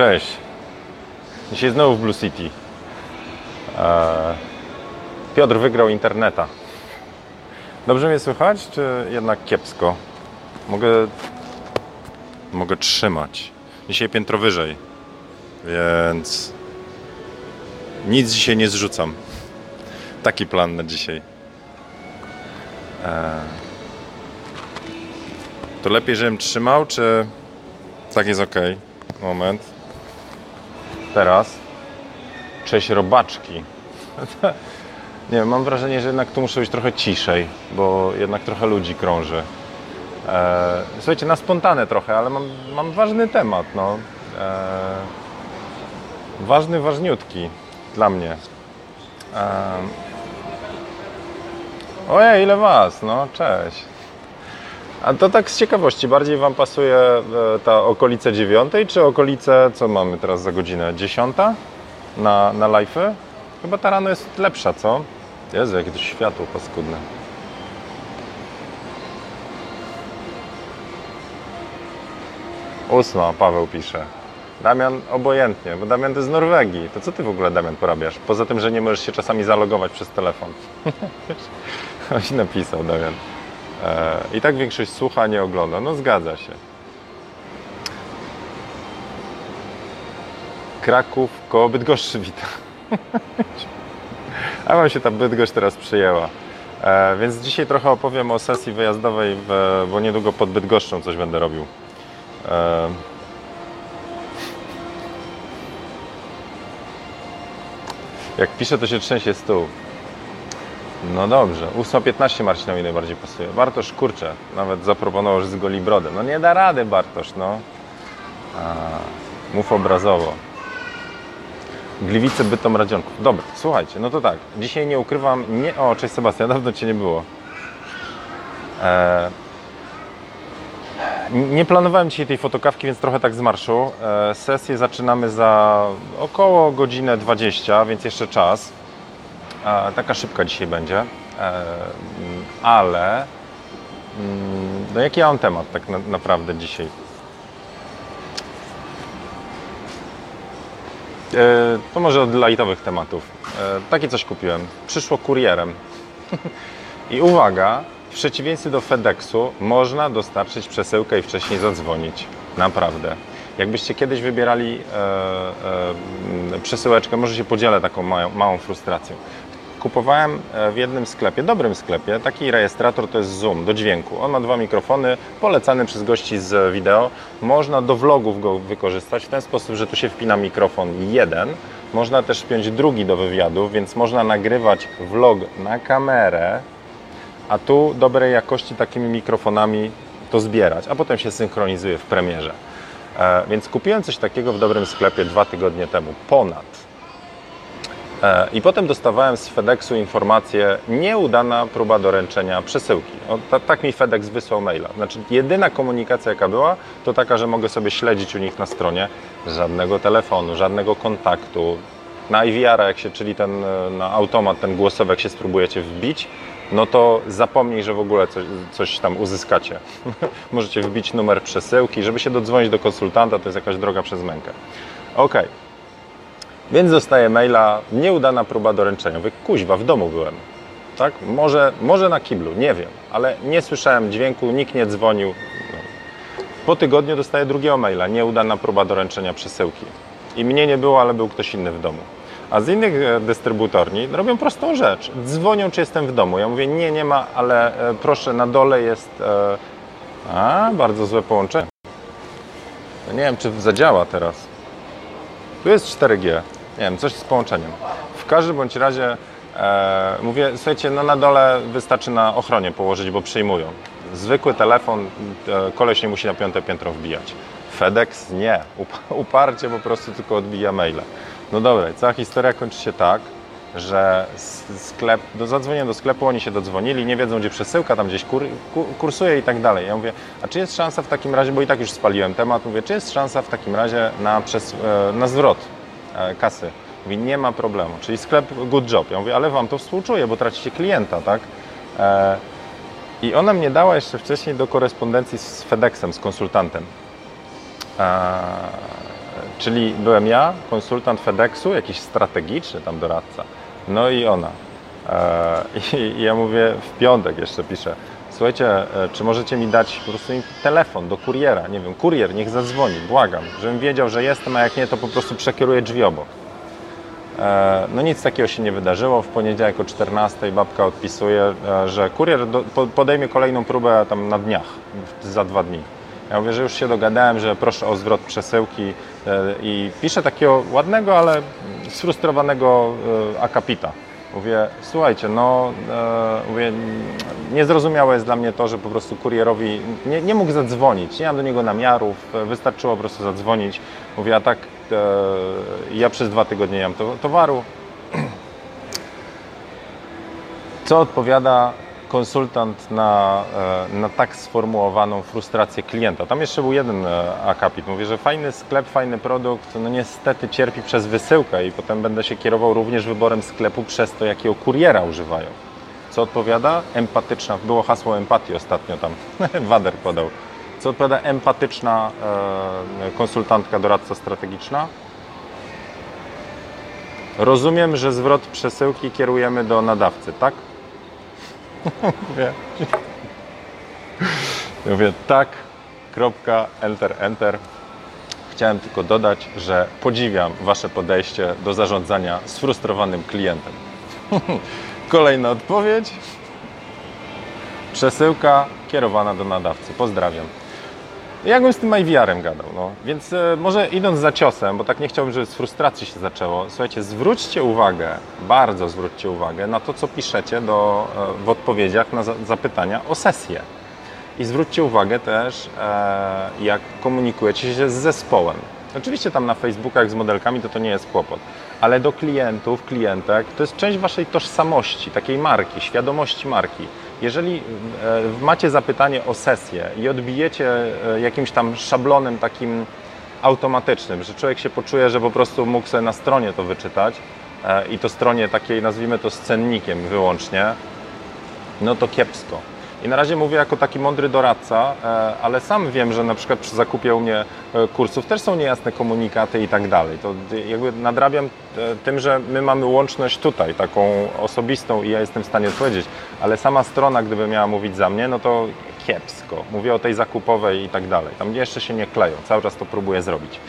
Cześć. Dzisiaj znowu w Blue City. Eee, Piotr wygrał interneta. Dobrze mnie słychać, czy jednak kiepsko? Mogę, mogę trzymać. Dzisiaj piętro wyżej, więc nic dzisiaj nie zrzucam. Taki plan na dzisiaj. Eee, to lepiej, żebym trzymał, czy tak jest ok? Moment. Teraz. Cześć robaczki. Nie wiem, mam wrażenie, że jednak tu muszę być trochę ciszej, bo jednak trochę ludzi krąży. Eee, słuchajcie, na spontane trochę, ale mam, mam ważny temat, no. Eee, ważny, ważniutki dla mnie. Eee, ojej, ile was, no, cześć. A to tak z ciekawości, bardziej Wam pasuje e, ta okolica dziewiątej, czy okolice, co mamy teraz za godzinę, dziesiąta na, na live'y? Chyba ta rano jest lepsza, co? Jezu, jakie to światło paskudne. Ósma, Paweł pisze. Damian obojętnie, bo Damian to z Norwegii. To co ty w ogóle, Damian, porabiasz? Poza tym, że nie możesz się czasami zalogować przez telefon. Ktoś napisał, Damian. E, I tak większość słucha, nie ogląda. No zgadza się. Kraków koło Bydgoszczy wita. A wam się ta Bydgoszcz teraz przyjęła. E, więc dzisiaj trochę opowiem o sesji wyjazdowej, bo niedługo pod Bydgoszczą coś będę robił. E, jak piszę, to się trzęsie stół. No dobrze, 8.15 Marcinowi najbardziej pasuje. Bartosz, kurczę, nawet zaproponował, że zgoli brodę. No nie da rady Bartosz, no. A, mów obrazowo. Gliwice, Bytom, Radzionków. Dobra, słuchajcie, no to tak. Dzisiaj nie ukrywam, nie... O, cześć Sebastian, dawno Cię nie było. E... Nie planowałem dzisiaj tej fotokawki, więc trochę tak z marszu. E... Sesję zaczynamy za około godzinę 20, więc jeszcze czas. Taka szybka dzisiaj będzie. E... Ale... Mm, no jaki ja mam temat tak na, naprawdę dzisiaj? E, to może od lightowych tematów. E, takie coś kupiłem. Przyszło kurierem. I uwaga, w przeciwieństwie do FedExu można dostarczyć przesyłkę i wcześniej zadzwonić. Naprawdę. Jakbyście kiedyś wybierali e, e, przesyłeczkę, może się podzielę taką małą frustracją. Kupowałem w jednym sklepie, dobrym sklepie, taki rejestrator to jest Zoom do dźwięku. On ma dwa mikrofony, polecany przez gości z wideo. Można do vlogów go wykorzystać w ten sposób, że tu się wpina mikrofon jeden. Można też wpiąć drugi do wywiadów, więc można nagrywać vlog na kamerę, a tu dobrej jakości takimi mikrofonami to zbierać, a potem się synchronizuje w premierze. E, więc kupiłem coś takiego w dobrym sklepie dwa tygodnie temu, ponad. E, I potem dostawałem z FedExu informację, nieudana próba doręczenia przesyłki. O, ta, tak mi FedEx wysłał maila. Znaczy, jedyna komunikacja, jaka była, to taka, że mogę sobie śledzić u nich na stronie. Żadnego telefonu, żadnego kontaktu. Na IVR, jak się, czyli ten e, na automat, ten głosowy, jak się spróbujecie wbić, no to zapomnij, że w ogóle coś, coś tam uzyskacie. Możecie wbić numer przesyłki, żeby się dodzwonić do konsultanta, to jest jakaś droga przez mękę. Ok. Więc dostaję maila, nieudana próba doręczenia. Mówię, kuźwa, w domu byłem. Tak? Może, może na kiblu, nie wiem, ale nie słyszałem dźwięku, nikt nie dzwonił. No. Po tygodniu dostaję drugiego maila, nieudana próba doręczenia przesyłki. I mnie nie było, ale był ktoś inny w domu. A z innych e, dystrybutorni robią prostą rzecz. Dzwonią, czy jestem w domu. Ja mówię, nie, nie ma, ale e, proszę, na dole jest... E... A, bardzo złe połączenie. No nie wiem, czy zadziała teraz. Tu jest 4G. Nie wiem, coś z połączeniem. W każdym bądź razie e, mówię, słuchajcie, no na dole wystarczy na ochronie położyć, bo przyjmują. Zwykły telefon, e, koleś nie musi na piąte piętro wbijać. FedEx nie. Uparcie po prostu tylko odbija maile. No dobra, cała historia kończy się tak, że sklep, do, zadzwoniłem do sklepu, oni się dodzwonili, nie wiedzą gdzie przesyłka, tam gdzieś kur, kursuje i tak dalej. Ja mówię, a czy jest szansa w takim razie, bo i tak już spaliłem temat, mówię, czy jest szansa w takim razie na, e, na zwrot kasy? Mówi, nie ma problemu, czyli sklep good job. Ja mówię, ale wam to współczuję, bo tracicie klienta, tak? E, I ona mnie dała jeszcze wcześniej do korespondencji z FedExem, z konsultantem Czyli byłem ja, konsultant FedExu, jakiś strategiczny tam doradca, no i ona. E, I ja mówię, w piątek jeszcze piszę, słuchajcie, e, czy możecie mi dać po prostu telefon do kuriera, nie wiem, kurier niech zadzwoni, błagam, żebym wiedział, że jestem, a jak nie, to po prostu przekieruję drzwi obok. E, No nic takiego się nie wydarzyło. W poniedziałek o 14 babka odpisuje, e, że kurier podejmie kolejną próbę tam na dniach, za dwa dni. Ja mówię, że już się dogadałem, że proszę o zwrot przesyłki i piszę takiego ładnego, ale sfrustrowanego akapita. Mówię, słuchajcie, no e, mówię, niezrozumiałe jest dla mnie to, że po prostu kurierowi nie, nie mógł zadzwonić, nie mam do niego namiarów, e, wystarczyło po prostu zadzwonić. Mówię, a tak e, ja przez dwa tygodnie nie mam to, towaru. Co odpowiada konsultant na, e, na tak sformułowaną frustrację klienta? Tam jeszcze był jeden e, akapit. Mówi, że fajny sklep, fajny produkt, no niestety cierpi przez wysyłkę i potem będę się kierował również wyborem sklepu przez to, jakiego kuriera używają. Co odpowiada? Empatyczna. Było hasło empatii ostatnio tam. Wader podał. Co odpowiada empatyczna e, konsultantka, doradca strategiczna? Rozumiem, że zwrot przesyłki kierujemy do nadawcy, tak? Mówię. Ja Mówię tak, kropka, enter, enter. Chciałem tylko dodać, że podziwiam Wasze podejście do zarządzania sfrustrowanym klientem. Kolejna odpowiedź. Przesyłka kierowana do nadawcy. Pozdrawiam. Jakbym z tym IVR-em gadał, no. Więc e, może idąc za ciosem, bo tak nie chciałbym, żeby z frustracji się zaczęło. Słuchajcie, zwróćcie uwagę, bardzo zwróćcie uwagę na to, co piszecie do, e, w odpowiedziach na za, zapytania o sesję. I zwróćcie uwagę też, e, jak komunikujecie się z zespołem. Oczywiście tam na Facebookach z modelkami to to nie jest kłopot, ale do klientów, klientek to jest część waszej tożsamości, takiej marki, świadomości marki. Jeżeli e, macie zapytanie o sesję i odbijecie e, jakimś tam szablonem takim automatycznym, że człowiek się poczuje, że po prostu mógł sobie na stronie to wyczytać e, i to stronie takiej, nazwijmy to, z cennikiem wyłącznie, no to kiepsko. I na razie mówię jako taki mądry doradca, e, ale sam wiem, że na przykład przy zakupie u mnie e, kursów też są niejasne komunikaty i tak dalej. To jakby nadrabiam e, tym, że my mamy łączność tutaj, taką osobistą i ja jestem w stanie odpowiedzieć, ale sama strona, gdyby miała mówić za mnie, no to kiepsko. Mówię o tej zakupowej i tak dalej. Tam jeszcze się nie kleją, cały czas to próbuję zrobić.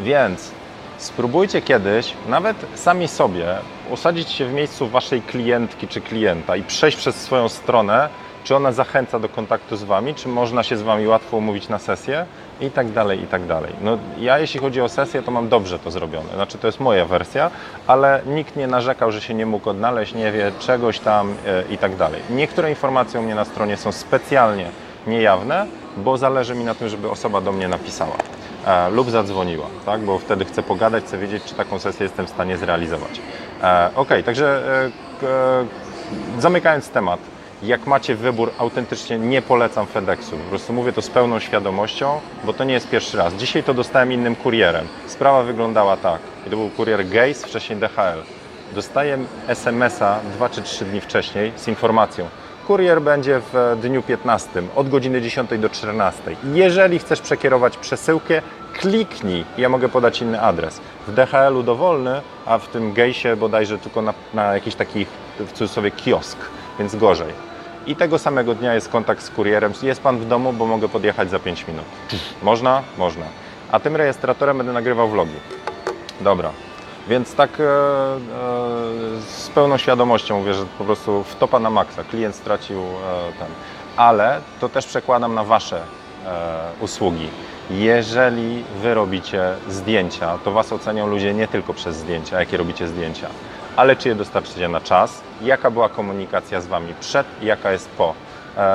Więc spróbujcie kiedyś, nawet sami sobie, usadzić się w miejscu waszej klientki czy klienta i przejść przez swoją stronę, czy ona zachęca do kontaktu z wami, czy można się z wami łatwo umówić na sesję i tak dalej, i tak dalej. No, ja jeśli chodzi o sesję, to mam dobrze to zrobione. Znaczy to jest moja wersja, ale nikt nie narzekał, że się nie mógł odnaleźć, nie wie czegoś tam e, i tak dalej. Niektóre informacje u mnie na stronie są specjalnie niejawne, bo zależy mi na tym, żeby osoba do mnie napisała e, lub zadzwoniła, tak? bo wtedy chcę pogadać, chcę wiedzieć, czy taką sesję jestem w stanie zrealizować. E, ok, także e, e, zamykając temat, jak macie wybór, autentycznie nie polecam FedExu. Po prostu mówię to z pełną świadomością, bo to nie jest pierwszy raz. Dzisiaj to dostałem innym kurierem. Sprawa wyglądała tak. I to był kurier Gaze, wcześniej DHL. Dostaję SMS-a 2 czy 3 dni wcześniej z informacją. Kurier będzie w dniu 15 od godziny 10 do 14. Jeżeli chcesz przekierować przesyłkę, kliknij. Ja mogę podać inny adres. W DHL-u dowolny, a w tym Gejsie bodajże tylko na, na jakiś taki w cudzysłowie kiosk, więc gorzej. I tego samego dnia jest kontakt z kurierem. Jest pan w domu, bo mogę podjechać za 5 minut. Można? Można. A tym rejestratorem będę nagrywał vlogi. Dobra. Więc tak e, e, z pełną świadomością mówię, że po prostu wtopa na maksa. Klient stracił e, ten. Ale to też przekładam na Wasze usługi. Jeżeli Wy robicie zdjęcia, to Was ocenią ludzie nie tylko przez zdjęcia, jakie robicie zdjęcia, ale czy je dostarczycie na czas, jaka była komunikacja z Wami przed i jaka jest po.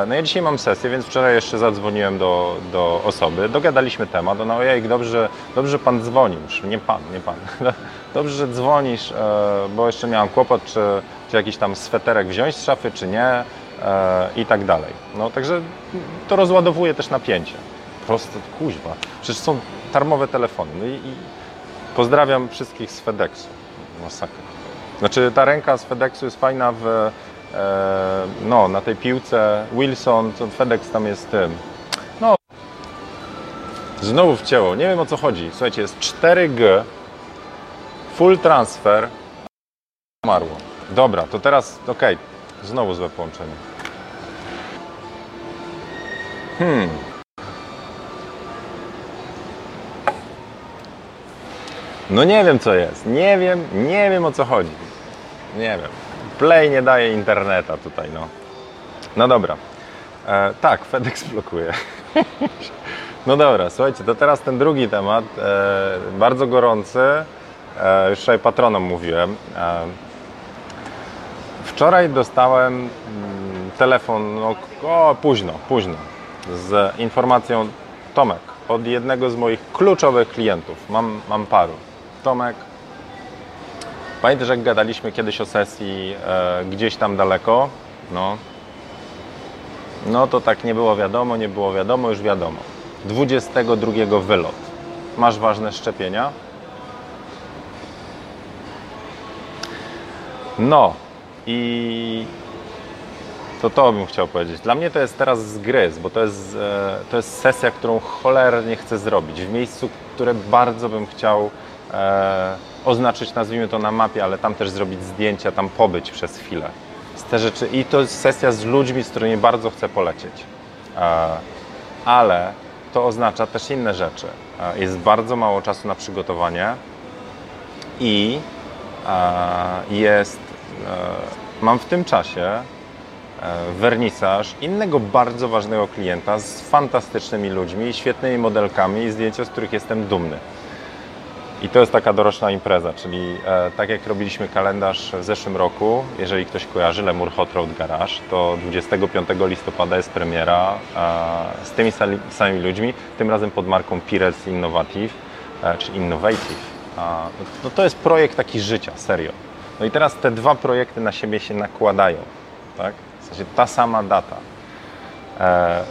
No ja dzisiaj mam sesję, więc wczoraj jeszcze zadzwoniłem do, do osoby, dogadaliśmy temat, ona ojej, dobrze, dobrze Pan dzwonił, nie Pan, nie Pan, dobrze, że dzwonisz, e, bo jeszcze miałam kłopot, czy, czy jakiś tam sweterek wziąć z szafy, czy nie e, i tak dalej. No także to rozładowuje też napięcie. Prosto, kuźwa, przecież są darmowe telefony. No i, i pozdrawiam wszystkich z FedExu. Masakra. Znaczy ta ręka z FedExu jest fajna w, e, no, na tej piłce Wilson, to FedEx tam jest tym. No, Znowu wcięło. Nie wiem o co chodzi. Słuchajcie, jest 4G, full transfer. Marło. Dobra, to teraz, okej, znowu złe połączenie. Hmm. No nie wiem co jest. Nie wiem, nie wiem o co chodzi. Nie wiem. Play nie daje interneta tutaj, no. No dobra. E, tak, FedEx blokuje. no dobra, słuchajcie, to teraz ten drugi temat, e, bardzo gorący. E, już tutaj patronom mówiłem. E, wczoraj dostałem mm, telefon, no o, późno, późno, z informacją Tomek, od jednego z moich kluczowych klientów. Mam, mam paru. Tomek, pamiętasz jak gadaliśmy kiedyś o sesji e, gdzieś tam daleko? No, no to tak nie było wiadomo, nie było wiadomo, już wiadomo. 22 wylot. Masz ważne szczepienia? No i to to bym chciał powiedzieć. Dla mnie to jest teraz zgryz, bo to jest, e, to jest sesja, którą cholernie chcę zrobić. W miejscu, które bardzo bym chciał e, oznaczyć, nazwijmy to na mapie, ale tam też zrobić zdjęcia, tam pobyć przez chwilę te rzeczy i to jest sesja z ludźmi, z którymi bardzo chcę polecieć. E, ale to oznacza też inne rzeczy. E, jest bardzo mało czasu na przygotowanie i e, jest, mam w tym czasie wernisaż innego bardzo ważnego klienta z fantastycznymi ludźmi, świetnymi modelkami i zdjęcia, z których jestem dumny. I to jest taka doroczna impreza, czyli e, tak jak robiliśmy kalendarz w zeszłym roku, jeżeli ktoś kojarzy Lemur Hot Road Garage, to 25 listopada jest premiera e, z tymi samymi ludźmi, tym razem pod marką Pires Innovative, e, czy Innovative. No to jest projekt taki życia, serio. No i teraz te dwa projekty na siebie się nakładają, tak? W sensie ta sama data. E, e,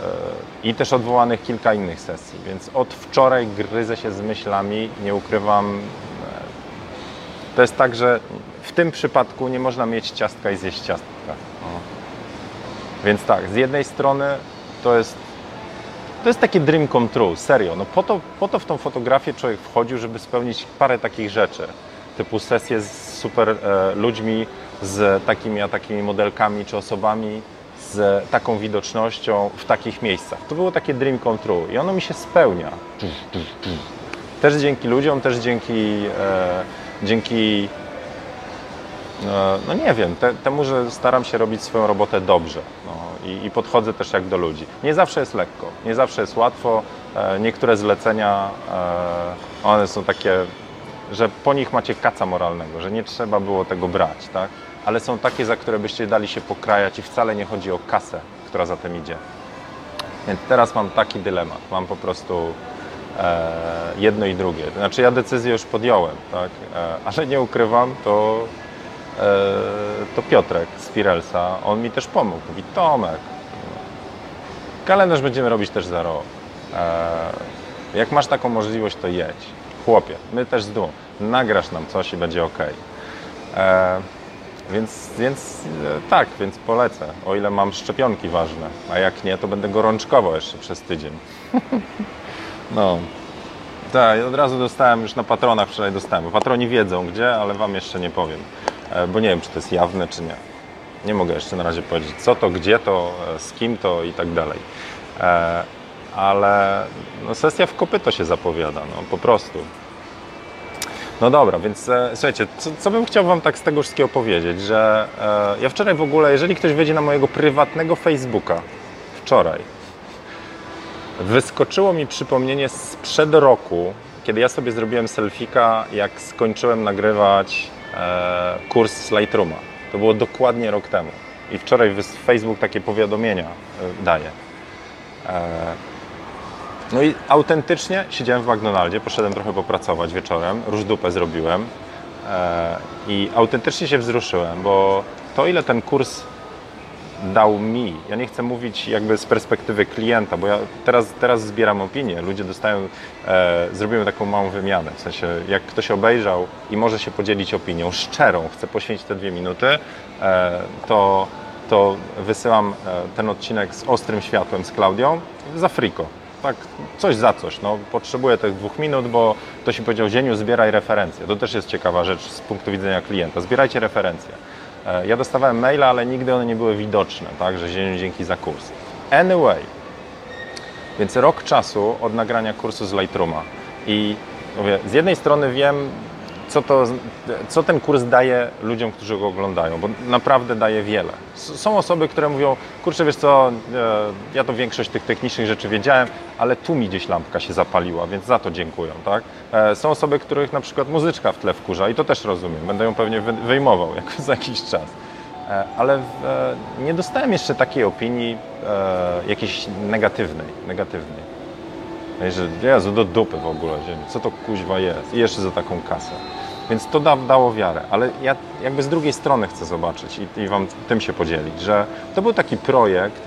i też odwołanych kilka innych sesji, więc od wczoraj gryzę się z myślami, nie ukrywam. E, to jest tak, że w tym przypadku nie można mieć ciastka i zjeść ciastka. Więc tak, z jednej strony to jest, to jest takie dream come true, serio. No po, to, po to w tą fotografię człowiek wchodził, żeby spełnić parę takich rzeczy, typu sesje z super e, ludźmi, z takimi a takimi modelkami czy osobami, z taką widocznością w takich miejscach. To było takie dream come true i ono mi się spełnia. Też dzięki ludziom, też dzięki, e, dzięki e, no nie wiem, te, temu, że staram się robić swoją robotę dobrze no, i, i, podchodzę też jak do ludzi. Nie zawsze jest lekko, nie zawsze jest łatwo. E, niektóre zlecenia, e, one są takie, że po nich macie kaca moralnego, że nie trzeba było tego brać, tak? ale są takie, za które byście dali się pokrajać i wcale nie chodzi o kasę, która za tym idzie. Więc teraz mam taki dylemat. Mam po prostu e, jedno i drugie. Znaczy ja decyzję już podjąłem, tak? E, ale nie ukrywam, to, e, to Piotrek z Pirelsa, on mi też pomógł. Mówi, Tomek, kalendarz będziemy robić też za rok. E, jak masz taką możliwość, to jedź. Chłopie, my też z dumą. Nagrasz nam coś i będzie ok. E, więc, więc e, tak, więc polecę, o ile mam szczepionki ważne, a jak nie, to będę gorączkował jeszcze przez tydzień. no. Tak, od razu dostałem, już na patronach wczoraj dostałem, patroni wiedzą gdzie, ale Wam jeszcze nie powiem, e, bo nie wiem, czy to jest jawne, czy nie. Nie mogę jeszcze na razie powiedzieć, co to, gdzie to, e, z kim to i tak dalej. Ale no, sesja w kopyto się zapowiada, no po prostu. No dobra, więc e, słuchajcie, co, co, bym chciał Wam tak z tego wszystkiego powiedzieć, że e, ja wczoraj w ogóle, jeżeli ktoś wejdzie na mojego prywatnego Facebooka, wczoraj, wyskoczyło mi przypomnienie sprzed roku, kiedy ja sobie zrobiłem selfika, jak skończyłem nagrywać e, kurs z Lightrooma. To było dokładnie rok temu. I wczoraj Facebook takie powiadomienia e, daje. No i autentycznie siedziałem w McDonaldzie, poszedłem trochę popracować wieczorem, różdupę zrobiłem e, i autentycznie się wzruszyłem, bo to ile ten kurs dał mi, ja nie chcę mówić jakby z perspektywy klienta, bo ja teraz, teraz zbieram opinie, ludzie dostają, e, zrobimy taką małą wymianę, w sensie jak ktoś obejrzał i może się podzielić opinią szczerą, chce poświęcić te dwie minuty, e, to, to wysyłam e, ten odcinek z ostrym światłem z Klaudią za friko tak coś za coś. No, potrzebuję tych dwóch minut, bo ktoś mi powiedział, Zieniu, zbieraj referencje. To też jest ciekawa rzecz z punktu widzenia klienta. Zbierajcie referencje. E, ja dostawałem maila, ale nigdy one nie były widoczne, tak, że Zieniu, dzięki za kurs. Anyway, więc rok czasu od nagrania kursu z Lightrooma. I mówię, z jednej strony wiem, co, to, co ten kurs daje ludziom, którzy go oglądają, bo naprawdę daje wiele. Są osoby, które mówią, kurczę, wiesz co, e, ja to większość tych technicznych rzeczy wiedziałem, ale tu mi gdzieś lampka się zapaliła, więc za to dziękuję, tak? E, są osoby, których na przykład muzyczka w tle wkurza i to też rozumiem, będę ją pewnie wyjmował za jakiś czas. E, ale nie dostałem jeszcze takiej opinii jakiejś negatywnej, negatywnej. Że Jezu, do dupy w ogóle, co to kuźwa jest i jeszcze za taką kasę. Więc to da, dało wiarę, ale ja jakby z drugiej strony chcę zobaczyć i, i Wam tym się podzielić, że to był taki projekt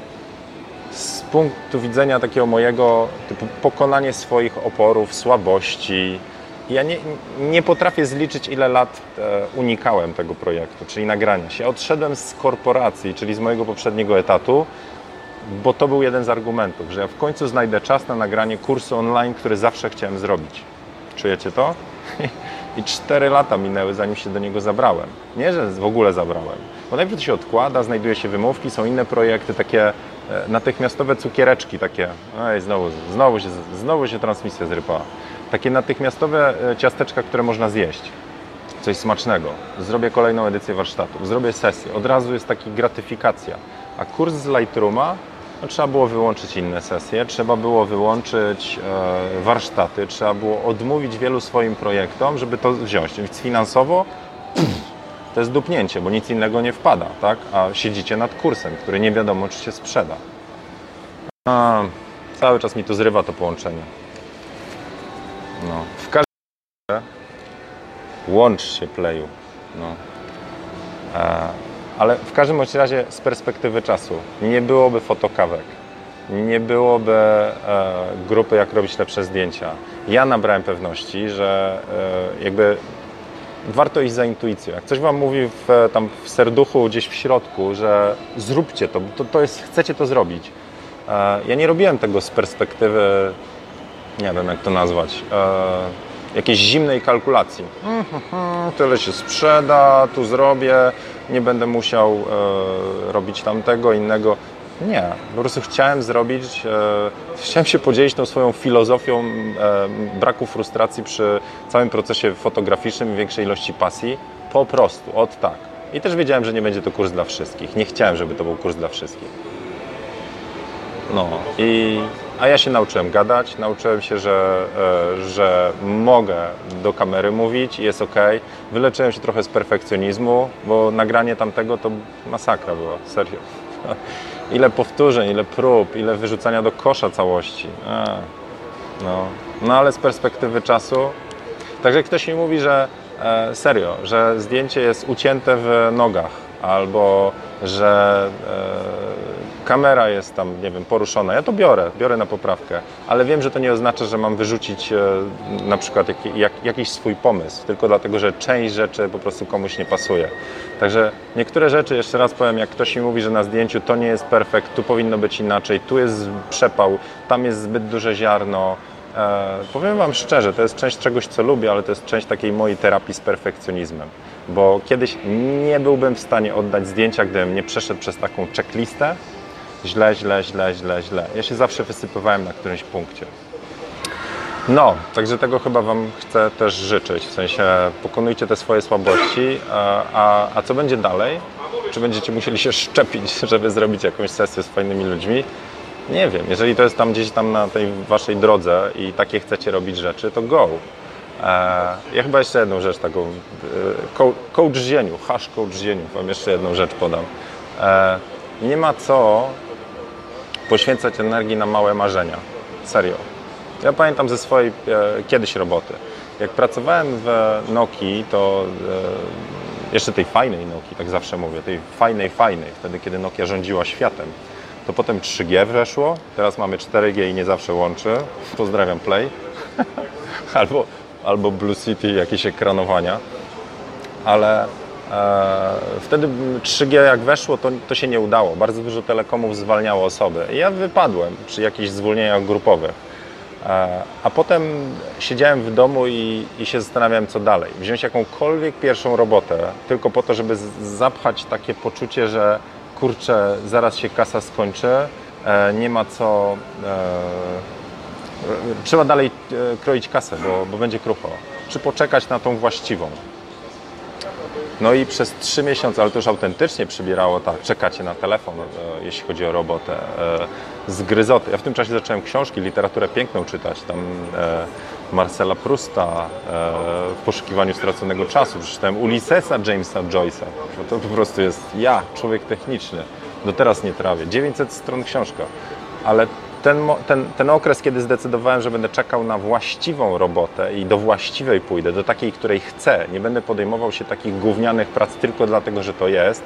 z punktu widzenia takiego mojego typu pokonanie swoich oporów, słabości. Ja nie, nie potrafię zliczyć, ile lat e, unikałem tego projektu, czyli nagrania się. Odszedłem z korporacji, czyli z mojego poprzedniego etatu, bo to był jeden z argumentów, że ja w końcu znajdę czas na nagranie kursu online, który zawsze chciałem zrobić. Czujecie to? I cztery lata minęły, zanim się do niego zabrałem. Nie, że w ogóle zabrałem. Bo najpierw to się odkłada, znajduje się wymówki, są inne projekty, takie e, natychmiastowe cukiereczki, takie, ej, znowu, znowu, się, znowu się transmisja zrypała. Takie natychmiastowe e, ciasteczka, które można zjeść. Coś smacznego. Zrobię kolejną edycję warsztatu, zrobię sesję. Od razu jest taka gratyfikacja. A kurs z Lightrooma no, trzeba było wyłączyć inne sesje, trzeba było wyłączyć e, warsztaty, trzeba było odmówić wielu swoim projektom, żeby to wziąć. Więc finansowo pff, to jest dupnięcie, bo nic innego nie wpada, tak? A siedzicie nad kursem, który nie wiadomo, czy się sprzeda. A, cały czas mi tu zrywa to połączenie. No. W każdym razie łącz się playu. No. E, ale w każdym razie z perspektywy czasu nie byłoby fotokawek, nie byłoby e, grupy jak robić lepsze zdjęcia. Ja nabrałem pewności, że e, jakby warto iść za intuicją. Jak coś Wam mówi w, tam w serduchu, gdzieś w środku, że zróbcie to, to, to jest, chcecie to zrobić. E, ja nie robiłem tego z perspektywy, nie wiem jak to nazwać, e, jakiejś zimnej kalkulacji. Mm, tyle się sprzeda, tu zrobię, nie będę musiał e, robić tamtego, innego. Nie, po prostu chciałem zrobić, e, chciałem się podzielić tą swoją filozofią e, braku frustracji przy całym procesie fotograficznym i większej ilości pasji. Po prostu, od tak. I też wiedziałem, że nie będzie to kurs dla wszystkich. Nie chciałem, żeby to był kurs dla wszystkich. No i a ja się nauczyłem gadać, nauczyłem się, że, e, że mogę do kamery mówić i jest ok. Wyleczyłem się trochę z perfekcjonizmu, bo nagranie tamtego to masakra była, serio. Ile powtórzeń, ile prób, ile wyrzucania do kosza całości. A, no. no ale z perspektywy czasu. Także ktoś mi mówi, że e, serio, że zdjęcie jest ucięte w nogach albo że e, kamera jest tam, nie wiem, poruszona, ja to biorę, biorę na poprawkę, ale wiem, że to nie oznacza, że mam wyrzucić e, na przykład jak, jak, jakiś swój pomysł, tylko dlatego, że część rzeczy po prostu komuś nie pasuje. Także niektóre rzeczy, jeszcze raz powiem, jak ktoś mi mówi, że na zdjęciu to nie jest perfekt, tu powinno być inaczej, tu jest przepał, tam jest zbyt duże ziarno, E, powiem Wam szczerze, to jest część czegoś, co lubię, ale to jest część takiej mojej terapii z perfekcjonizmem. Bo kiedyś nie byłbym w stanie oddać zdjęcia, gdybym nie przeszedł przez taką checklistę, źle, źle, źle, źle, źle. Ja się zawsze wysypywałem na którymś punkcie. No, także tego chyba Wam chcę też życzyć, w sensie pokonujcie te swoje słabości, a, a, co będzie dalej? Czy będziecie musieli się szczepić, żeby zrobić jakąś sesję z fajnymi ludźmi? Nie wiem, jeżeli to jest tam gdzieś tam na tej Waszej drodze i takie chcecie robić rzeczy, to go. E, ja chyba jeszcze jedną rzecz taką, e, coach zieniu, hash coach zieniu, Wam jeszcze jedną rzecz podam. E, nie ma co poświęcać energii na małe marzenia. Serio. Ja pamiętam ze swojej e, kiedyś roboty. Jak pracowałem w Nokii, to e, jeszcze tej fajnej Nokii, tak zawsze mówię, tej fajnej, fajnej, wtedy kiedy Nokia rządziła światem, to potem 3G weszło, teraz mamy 4G i nie zawsze łączy. Pozdrawiam Play. albo, albo Blue City, jakieś ekranowania. Ale wtedy 3G jak weszło, to, to się nie udało. Bardzo dużo telekomów zwalniało osoby. Ja wypadłem przy jakichś zwolnieniach grupowych. E, a potem siedziałem w domu i, i się zastanawiałem, co dalej. Wziąć jakąkolwiek pierwszą robotę, tylko po to, żeby zapchać takie poczucie, że kurczę, zaraz się kasa skończy, e, nie ma co. E, trzeba dalej e, kroić kasę, bo, bo będzie krucho. Czy poczekać na tą właściwą? No i przez trzy miesiące, ale to już autentycznie przybierało tak, czekacie na telefon, e, jeśli chodzi o robotę, e, z gryzoty. Ja w tym czasie zacząłem książki, literaturę piękną czytać, tam e, Marcela Prusta w poszukiwaniu straconego czasu, przeczytałem Ulyssesa Jamesa Joyce'a, to po prostu jest ja, człowiek techniczny, do teraz nie trawię, 900 stron książka, ale ten, ten, ten okres, kiedy zdecydowałem, że będę czekał na właściwą robotę i do właściwej pójdę, do takiej, której chcę, nie będę podejmował się takich gównianych prac tylko dlatego, że to jest,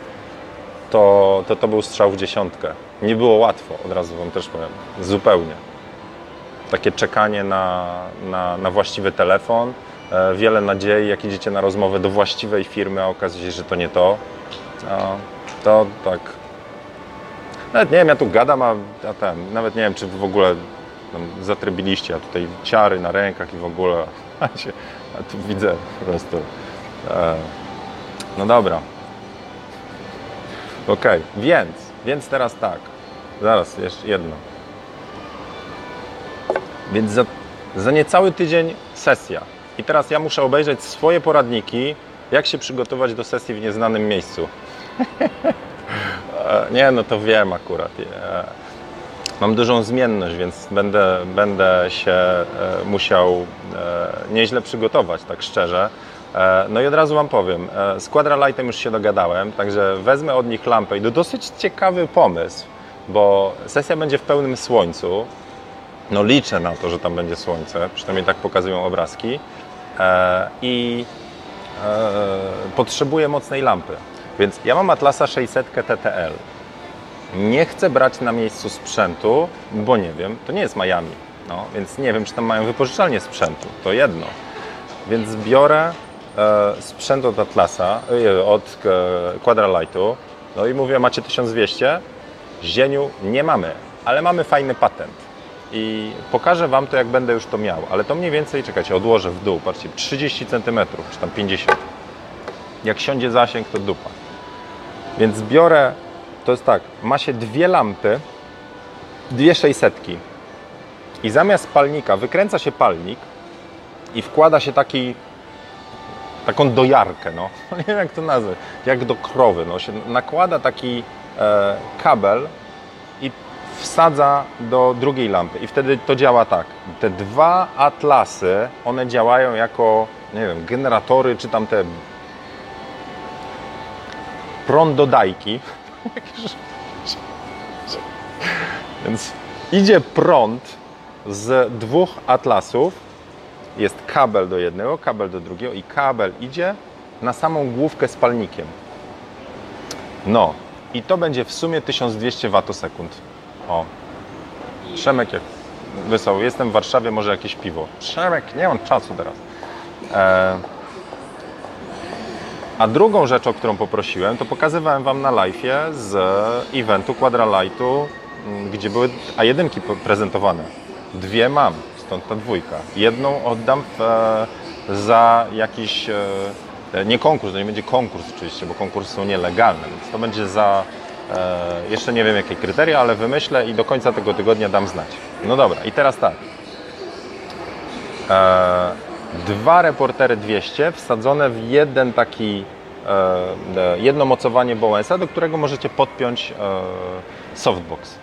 to to, to był strzał w dziesiątkę. Nie było łatwo, od razu Wam też powiem, zupełnie. Takie czekanie na, na, na właściwy telefon, e, wiele nadziei, jak idziecie na rozmowę do właściwej firmy, a okazuje się, że to nie to. To tak nawet nie wiem, ja tu gadam, a, a ten, nawet nie wiem, czy w ogóle tam zatrybiliście, a tutaj ciary na rękach i w ogóle, a, się, a tu widzę po prostu. E, no dobra. Okej, więc, więc teraz tak. Zaraz, jeszcze jedno. Więc za, za niecały tydzień sesja. I teraz ja muszę obejrzeć swoje poradniki, jak się przygotować do sesji w nieznanym miejscu. E, Nie, no to wiem akurat. E, Mam dużą zmienność, więc będę, będę się e, musiał nieźle przygotować, tak szczerze. No i od razu Wam powiem, z Quadralightem już się dogadałem, także wezmę od nich lampę i to dosyć ciekawy pomysł, bo sesja będzie w pełnym słońcu. No liczę na to, że tam będzie słońce, przynajmniej tak pokazują obrazki. I potrzebuję mocnej lampy. Więc ja mam Atlasa 600 TTL. Nie chcę brać na miejscu sprzętu, bo nie wiem, to nie jest Miami. No, więc nie wiem, czy tam mają wypożyczalnię sprzętu. To jedno. Więc biorę e, sprzęt od Atlasa, e, od e, Quadralightu. No i mówię, macie 1200? Zieniu nie mamy, ale mamy fajny patent. I pokażę Wam to, jak będę już to miał. Ale to mniej więcej, czekajcie, odłożę w dół, patrzcie, 30 cm, czy tam 50 jak siądzie zasięg, to dupa. Więc biorę, to jest tak, ma się dwie lampy, dwie 600 i zamiast palnika wykręca się palnik i wkłada się taki, taką dojarkę, no, nie wiem jak to nazwać, jak do krowy, no, się nakłada taki e, kabel i wsadza do drugiej lampy. I wtedy to działa tak. Te dwa atlasy, one działają jako, nie wiem, generatory, czy tam te prądodajki. Więc idzie prąd z dwóch atlasów. Jest kabel do jednego, kabel do drugiego i kabel idzie na samą główkę z palnikiem. No i to będzie w sumie 1200 watosekund. O. Przemek jak wysłał, jestem w Warszawie, może jakieś piwo. Przemek, nie mam czasu teraz. E, a drugą rzecz, o którą poprosiłem, to pokazywałem Wam na live z eventu Quadralightu, m, gdzie były A1 po- prezentowane. Dwie mam, stąd ta dwójka. Jedną oddam w, e, za jakiś, e, nie konkurs, to nie będzie konkurs oczywiście, bo konkursy są nielegalne, więc to będzie za, e, jeszcze nie wiem jakie kryteria, ale wymyślę i do końca tego tygodnia dam znać. No dobra, i teraz tak. Dwa reportery 200 wsadzone w jeden taki e, e, jedno mocowanie Bowensa, do którego możecie podpiąć e, softbox.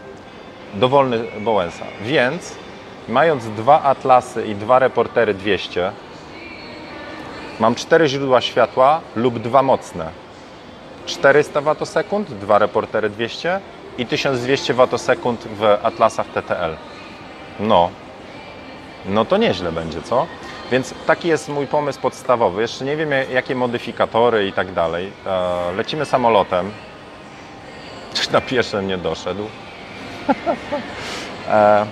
Dowolny Bowensa. Więc mając dwa atlasy i dwa reportery 200 mam cztery źródła światła lub dwa mocne. 400 watosekund, dwa reportery 200 i 1200 watosekund w atlasach TTL. No, no to nieźle będzie, co? Więc taki jest mój pomysł podstawowy. Jeszcze nie wiem, jakie modyfikatory i tak dalej. E, Lecimy samolotem. Ktoś na pieszym nie doszedł. E,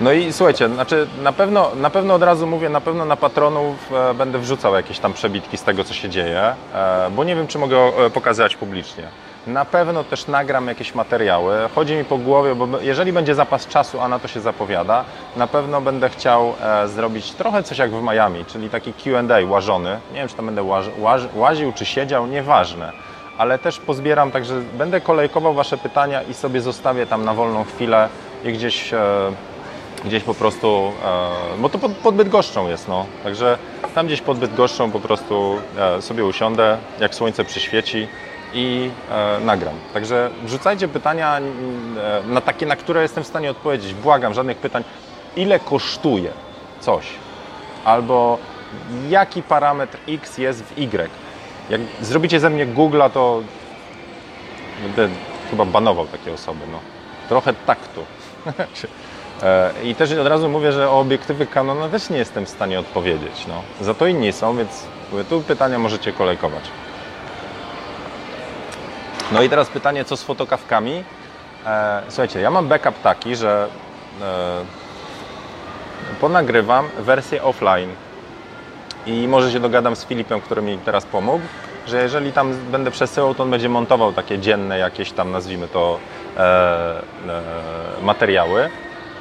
No i słuchajcie, znaczy na pewno, na pewno od razu mówię, na pewno na patronów e, będę wrzucał jakieś tam przebitki z tego, co się dzieje, bo nie wiem, czy mogę pokazywać publicznie. Na pewno też nagram jakieś materiały. Chodzi mi po głowie, bo jeżeli będzie zapas czasu, a na to się zapowiada, na pewno będę chciał e, zrobić trochę coś jak w Miami, czyli taki QA łażony. Nie wiem, czy tam będę łaż, łaż, łaził, czy siedział, nieważne. Ale też pozbieram, także będę kolejkował Wasze pytania i sobie zostawię tam na wolną chwilę i gdzieś. E, gdzieś po prostu, e, bo to pod, pod Bydgoszczą jest, no. Także tam gdzieś pod Bydgoszczą po prostu e, sobie usiądę, jak słońce przyświeci i e, nagram. Także wrzucajcie pytania e, na takie, na które jestem w stanie odpowiedzieć. Błagam, żadnych pytań. Ile kosztuje coś? Albo jaki parametr X jest w Y? Jak zrobicie ze mnie Google'a, to będę chyba banował takie osoby, no. Trochę taktu. E, I też od razu mówię, że o obiektywy Canona też nie jestem w stanie odpowiedzieć. No. Za to inni są, więc tu pytania możecie kolejkować. No i teraz pytanie, co z fotokawkami? E, słuchajcie, ja mam backup taki, że e, ponagrywam wersję offline i może się dogadam z Filipem, który mi teraz pomógł, że jeżeli tam będę przesyłał, to on będzie montował takie dzienne jakieś tam, nazwijmy to, e, e, materiały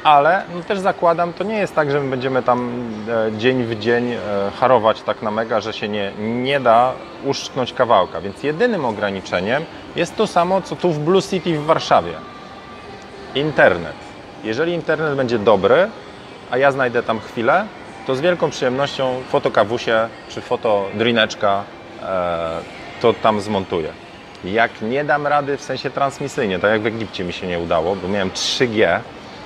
ale no też zakładam, to nie jest tak, że my będziemy tam e, dzień w dzień e, harować tak na mega, że się nie, nie da uszczknąć kawałka. Więc jedynym ograniczeniem jest to samo, co tu w Blue City w Warszawie. Internet. Jeżeli internet będzie dobry, a ja znajdę tam chwilę, to z wielką przyjemnością fotokawusie czy fotodrineczka e, to tam zmontuję. Jak nie dam rady w sensie transmisyjnie, tak jak w Egipcie mi się nie udało, bo miałem 3G,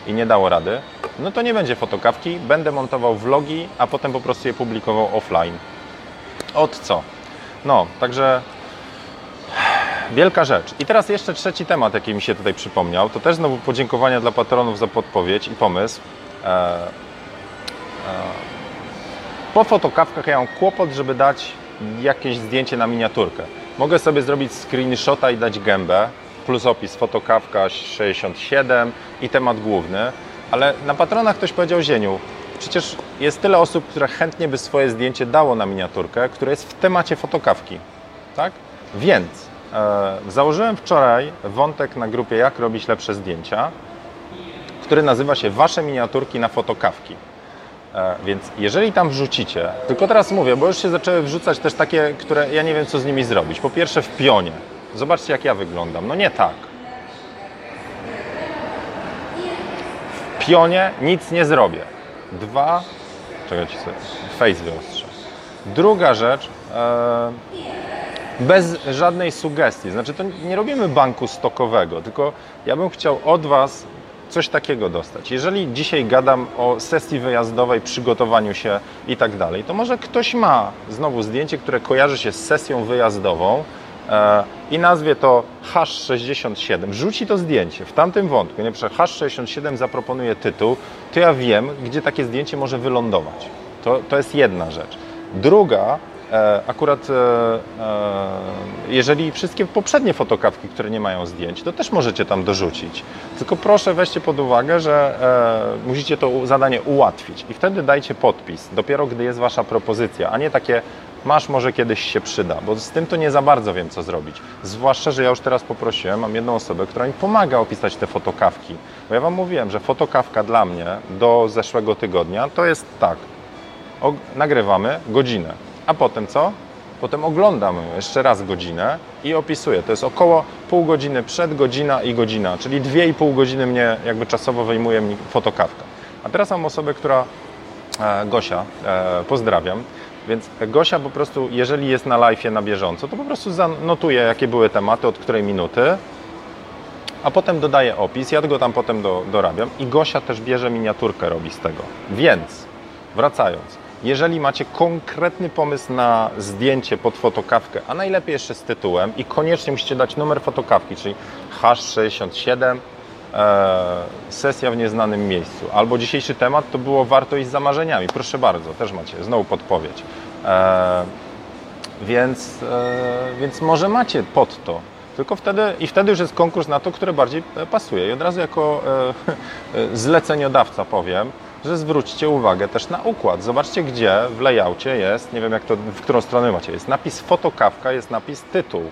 i nie dało rady, no to nie będzie fotokawki, będę montował vlogi, a potem po prostu je publikował offline. Od co? No, także wielka rzecz. I teraz jeszcze trzeci temat, jaki mi się tutaj przypomniał, to też znowu podziękowania dla patronów za podpowiedź i pomysł. E, e, po fotokawkach ja mam kłopot, żeby dać jakieś zdjęcie na miniaturkę. Mogę sobie zrobić screenshota i dać gębę, plus opis fotokawka 67 i temat główny, ale na patronach ktoś powiedział Zieniu, przecież jest tyle osób, które chętnie by swoje zdjęcie dało na miniaturkę, które jest w temacie fotokawki, tak? Więc e, założyłem wczoraj wątek na grupie Jak robić lepsze zdjęcia, który nazywa się Wasze miniaturki na fotokawki. E, więc jeżeli tam wrzucicie, tylko teraz mówię, bo już się zaczęły wrzucać też takie, które ja nie wiem co z nimi zrobić. Po pierwsze w pionie, Zobaczcie, jak ja wyglądam. No nie tak. W pionie nic nie zrobię. Dwa, czekajcie sobie, face wyostrzę. Druga rzecz, e, bez żadnej sugestii. Znaczy, to nie robimy banku stokowego, tylko ja bym chciał od Was coś takiego dostać. Jeżeli dzisiaj gadam o sesji wyjazdowej, przygotowaniu się i tak dalej, to może ktoś ma znowu zdjęcie, które kojarzy się z sesją wyjazdową, i nazwie to Hash 67. Rzuci to zdjęcie w tamtym wątku, nie? Hash 67 zaproponuje tytuł, to ja wiem, gdzie takie zdjęcie może wylądować. To, to jest jedna rzecz. Druga, e, akurat e, jeżeli wszystkie poprzednie fotokawki, które nie mają zdjęć, to też możecie tam dorzucić. Tylko proszę weźcie pod uwagę, że musicie to zadanie ułatwić i wtedy dajcie podpis, dopiero gdy jest Wasza propozycja, a nie takie masz, może kiedyś się przyda, bo z tym to nie za bardzo wiem, co zrobić. Zwłaszcza, że ja już teraz poprosiłem, mam jedną osobę, która mi pomaga opisać te fotokawki. Bo ja Wam mówiłem, że fotokawka dla mnie do zeszłego tygodnia to jest tak, o, nagrywamy godzinę, a potem co? Potem oglądam jeszcze raz godzinę i opisuję. To jest około pół godziny przed, godzina i godzina, czyli dwie i pół godziny mnie jakby czasowo wyjmuje mi fotokawka. A teraz mam osobę, która, e, Gosia, e, pozdrawiam, więc Gosia po prostu, jeżeli jest na live na bieżąco, to po prostu zanotuje, jakie były tematy, od której minuty, a potem dodaje opis, ja go tam potem do, dorabiam i Gosia też bierze miniaturkę, robi z tego. Więc, wracając, jeżeli macie konkretny pomysł na zdjęcie pod fotokawkę, a najlepiej jeszcze z tytułem i koniecznie musicie dać numer fotokawki, czyli hash 67 e, sesja w nieznanym miejscu. Albo dzisiejszy temat to było warto iść za marzeniami. Proszę bardzo, też macie znowu podpowiedź. E, więc, e, więc może macie pod to. Tylko wtedy, i wtedy już jest konkurs na to, które bardziej e, pasuje. I od razu jako e, e, zleceniodawca powiem, że zwróćcie uwagę też na układ. Zobaczcie, gdzie w layoutie jest, nie wiem jak to, w którą stronę macie, jest napis fotokawka, jest napis tytuł.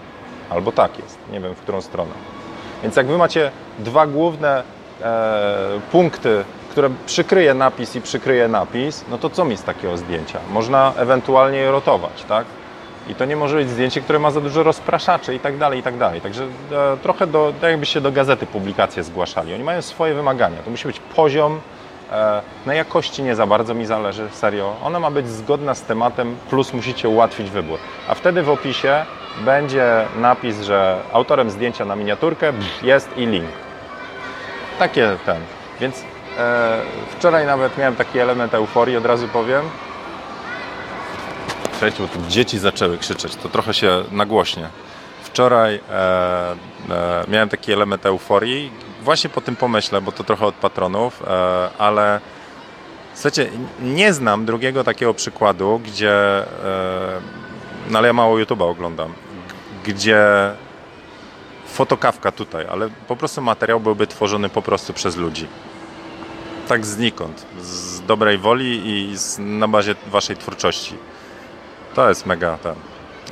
Albo tak jest, nie wiem w którą stronę. Więc jak wy macie dwa główne e, punkty, które przykryje napis i przykryje napis, no to co mi z takiego zdjęcia? Można ewentualnie je rotować, tak? I to nie może być zdjęcie, które ma za dużo rozpraszaczy i tak dalej, i tak dalej. Także e, trochę do, tak jakbyście do gazety publikacje zgłaszali. Oni mają swoje wymagania. To musi być poziom, e, na jakości nie za bardzo mi zależy, serio. Ona ma być zgodna z tematem, plus musicie ułatwić wybór. A wtedy w opisie będzie napis, że autorem zdjęcia na miniaturkę jest i link. Takie ten. Więc e, wczoraj nawet miałem taki element euforii, od razu powiem. Słuchajcie, bo tu dzieci zaczęły krzyczeć, to trochę się nagłośnie. Wczoraj e, e, miałem taki element euforii, właśnie po tym pomyśle, bo to trochę od patronów, e, ale słuchajcie, nie znam drugiego takiego przykładu, gdzie, e, no ale ja mało YouTube'a oglądam, gdzie fotokawka tutaj, ale po prostu materiał byłby tworzony po prostu przez ludzi. Tak znikąd, z dobrej woli i z, na bazie waszej twórczości. To jest mega ten.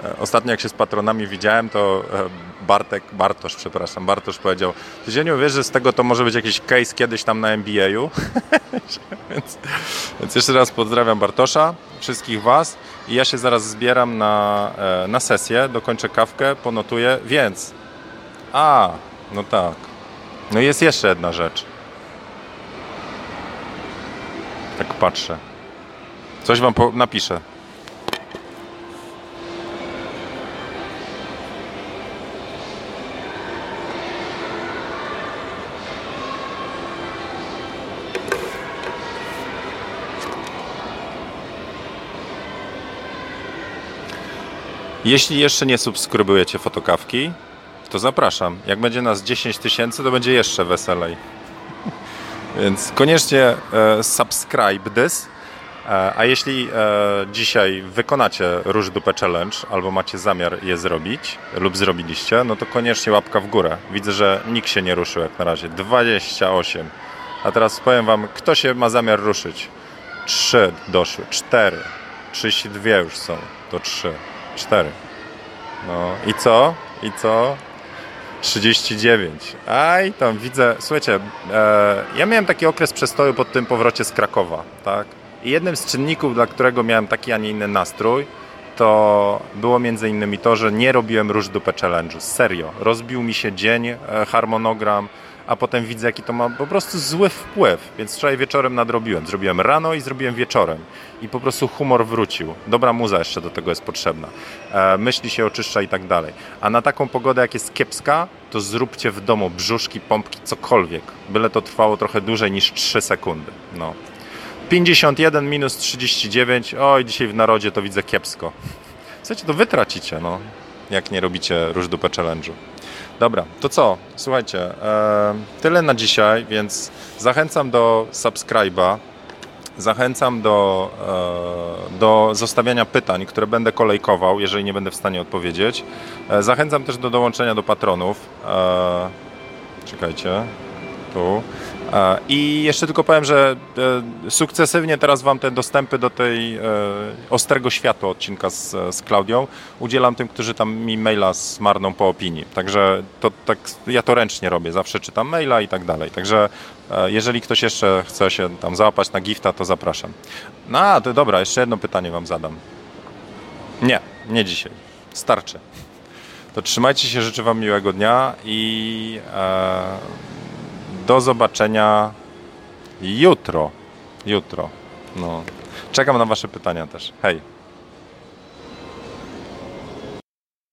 E, Ostatnio jak się z patronami widziałem, to e, Bartek, Bartosz, przepraszam, Bartosz powiedział, że nie wiesz, że z tego to może być jakiś case kiedyś tam na NBA-u. więc, więc jeszcze raz pozdrawiam Bartosza, wszystkich Was i ja się zaraz zbieram na, e, na sesję, dokończę kawkę, ponotuję, więc a, no tak. No jest jeszcze jedna rzecz. Tak patrzę. Coś Wam napiszę. Jeśli jeszcze nie subskrybujecie fotokawki, to zapraszam. Jak będzie nas 10 tysięcy, to będzie jeszcze weselej. Więc koniecznie e, subscribe this. E, a jeśli e, dzisiaj wykonacie Róż Dupę Challenge albo macie zamiar je zrobić lub zrobiliście, no to koniecznie łapka w górę. Widzę, że nikt się nie ruszył jak na razie. 28. A teraz powiem Wam, kto się ma zamiar ruszyć. 3 doszły, 4. 32 już są. To 3. 4. No i co? I co? 39. Aj, tam widzę. Słuchajcie, e, ja miałem taki okres przestoju po tym powrocie z Krakowa, tak? I jednym z czynników, dla którego miałem taki, a nie inny nastrój, to było między innymi to, że nie robiłem róż dupę challenge'u. Serio. Rozbił mi się dzień, e, harmonogram, a potem widzę, jaki to ma po prostu zły wpływ. Więc wczoraj wieczorem nadrobiłem. Zrobiłem rano i zrobiłem wieczorem. I po prostu humor wrócił. Dobra muza jeszcze do tego jest potrzebna. E, myśli się oczyszcza i tak dalej. A na taką pogodę, jak jest kiepska, to zróbcie w domu brzuszki, pompki, cokolwiek. Byle to trwało trochę dłużej niż 3 sekundy. No. 51 minus 39. Oj, dzisiaj w narodzie to widzę kiepsko. Słuchajcie, to wy tracicie, no. Jak nie robicie róż dupę challenge'u. Dobra, to co? Słuchajcie, tyle na dzisiaj, więc zachęcam do subskryba. Zachęcam do, e, do zostawiania pytań, które będę kolejkował, jeżeli nie będę w stanie odpowiedzieć. E, zachęcam też do dołączenia do patronów. E, czekajcie, tu. E, I jeszcze tylko powiem, że e, sukcesywnie teraz Wam te dostępy do tej e, ostrego światła odcinka z, z Klaudią udzielam tym, którzy tam mi maila smarną po opinii. Także to tak, ja to ręcznie robię, zawsze czytam maila i tak dalej. Także jeżeli ktoś jeszcze chce się tam załapać na gifta, to zapraszam. No, a, to dobra, jeszcze jedno pytanie Wam zadam. Nie, nie dzisiaj. Starczy. To trzymajcie się, życzę Wam miłego dnia i e, do zobaczenia jutro. Jutro. No. Czekam na Wasze pytania też. Hej.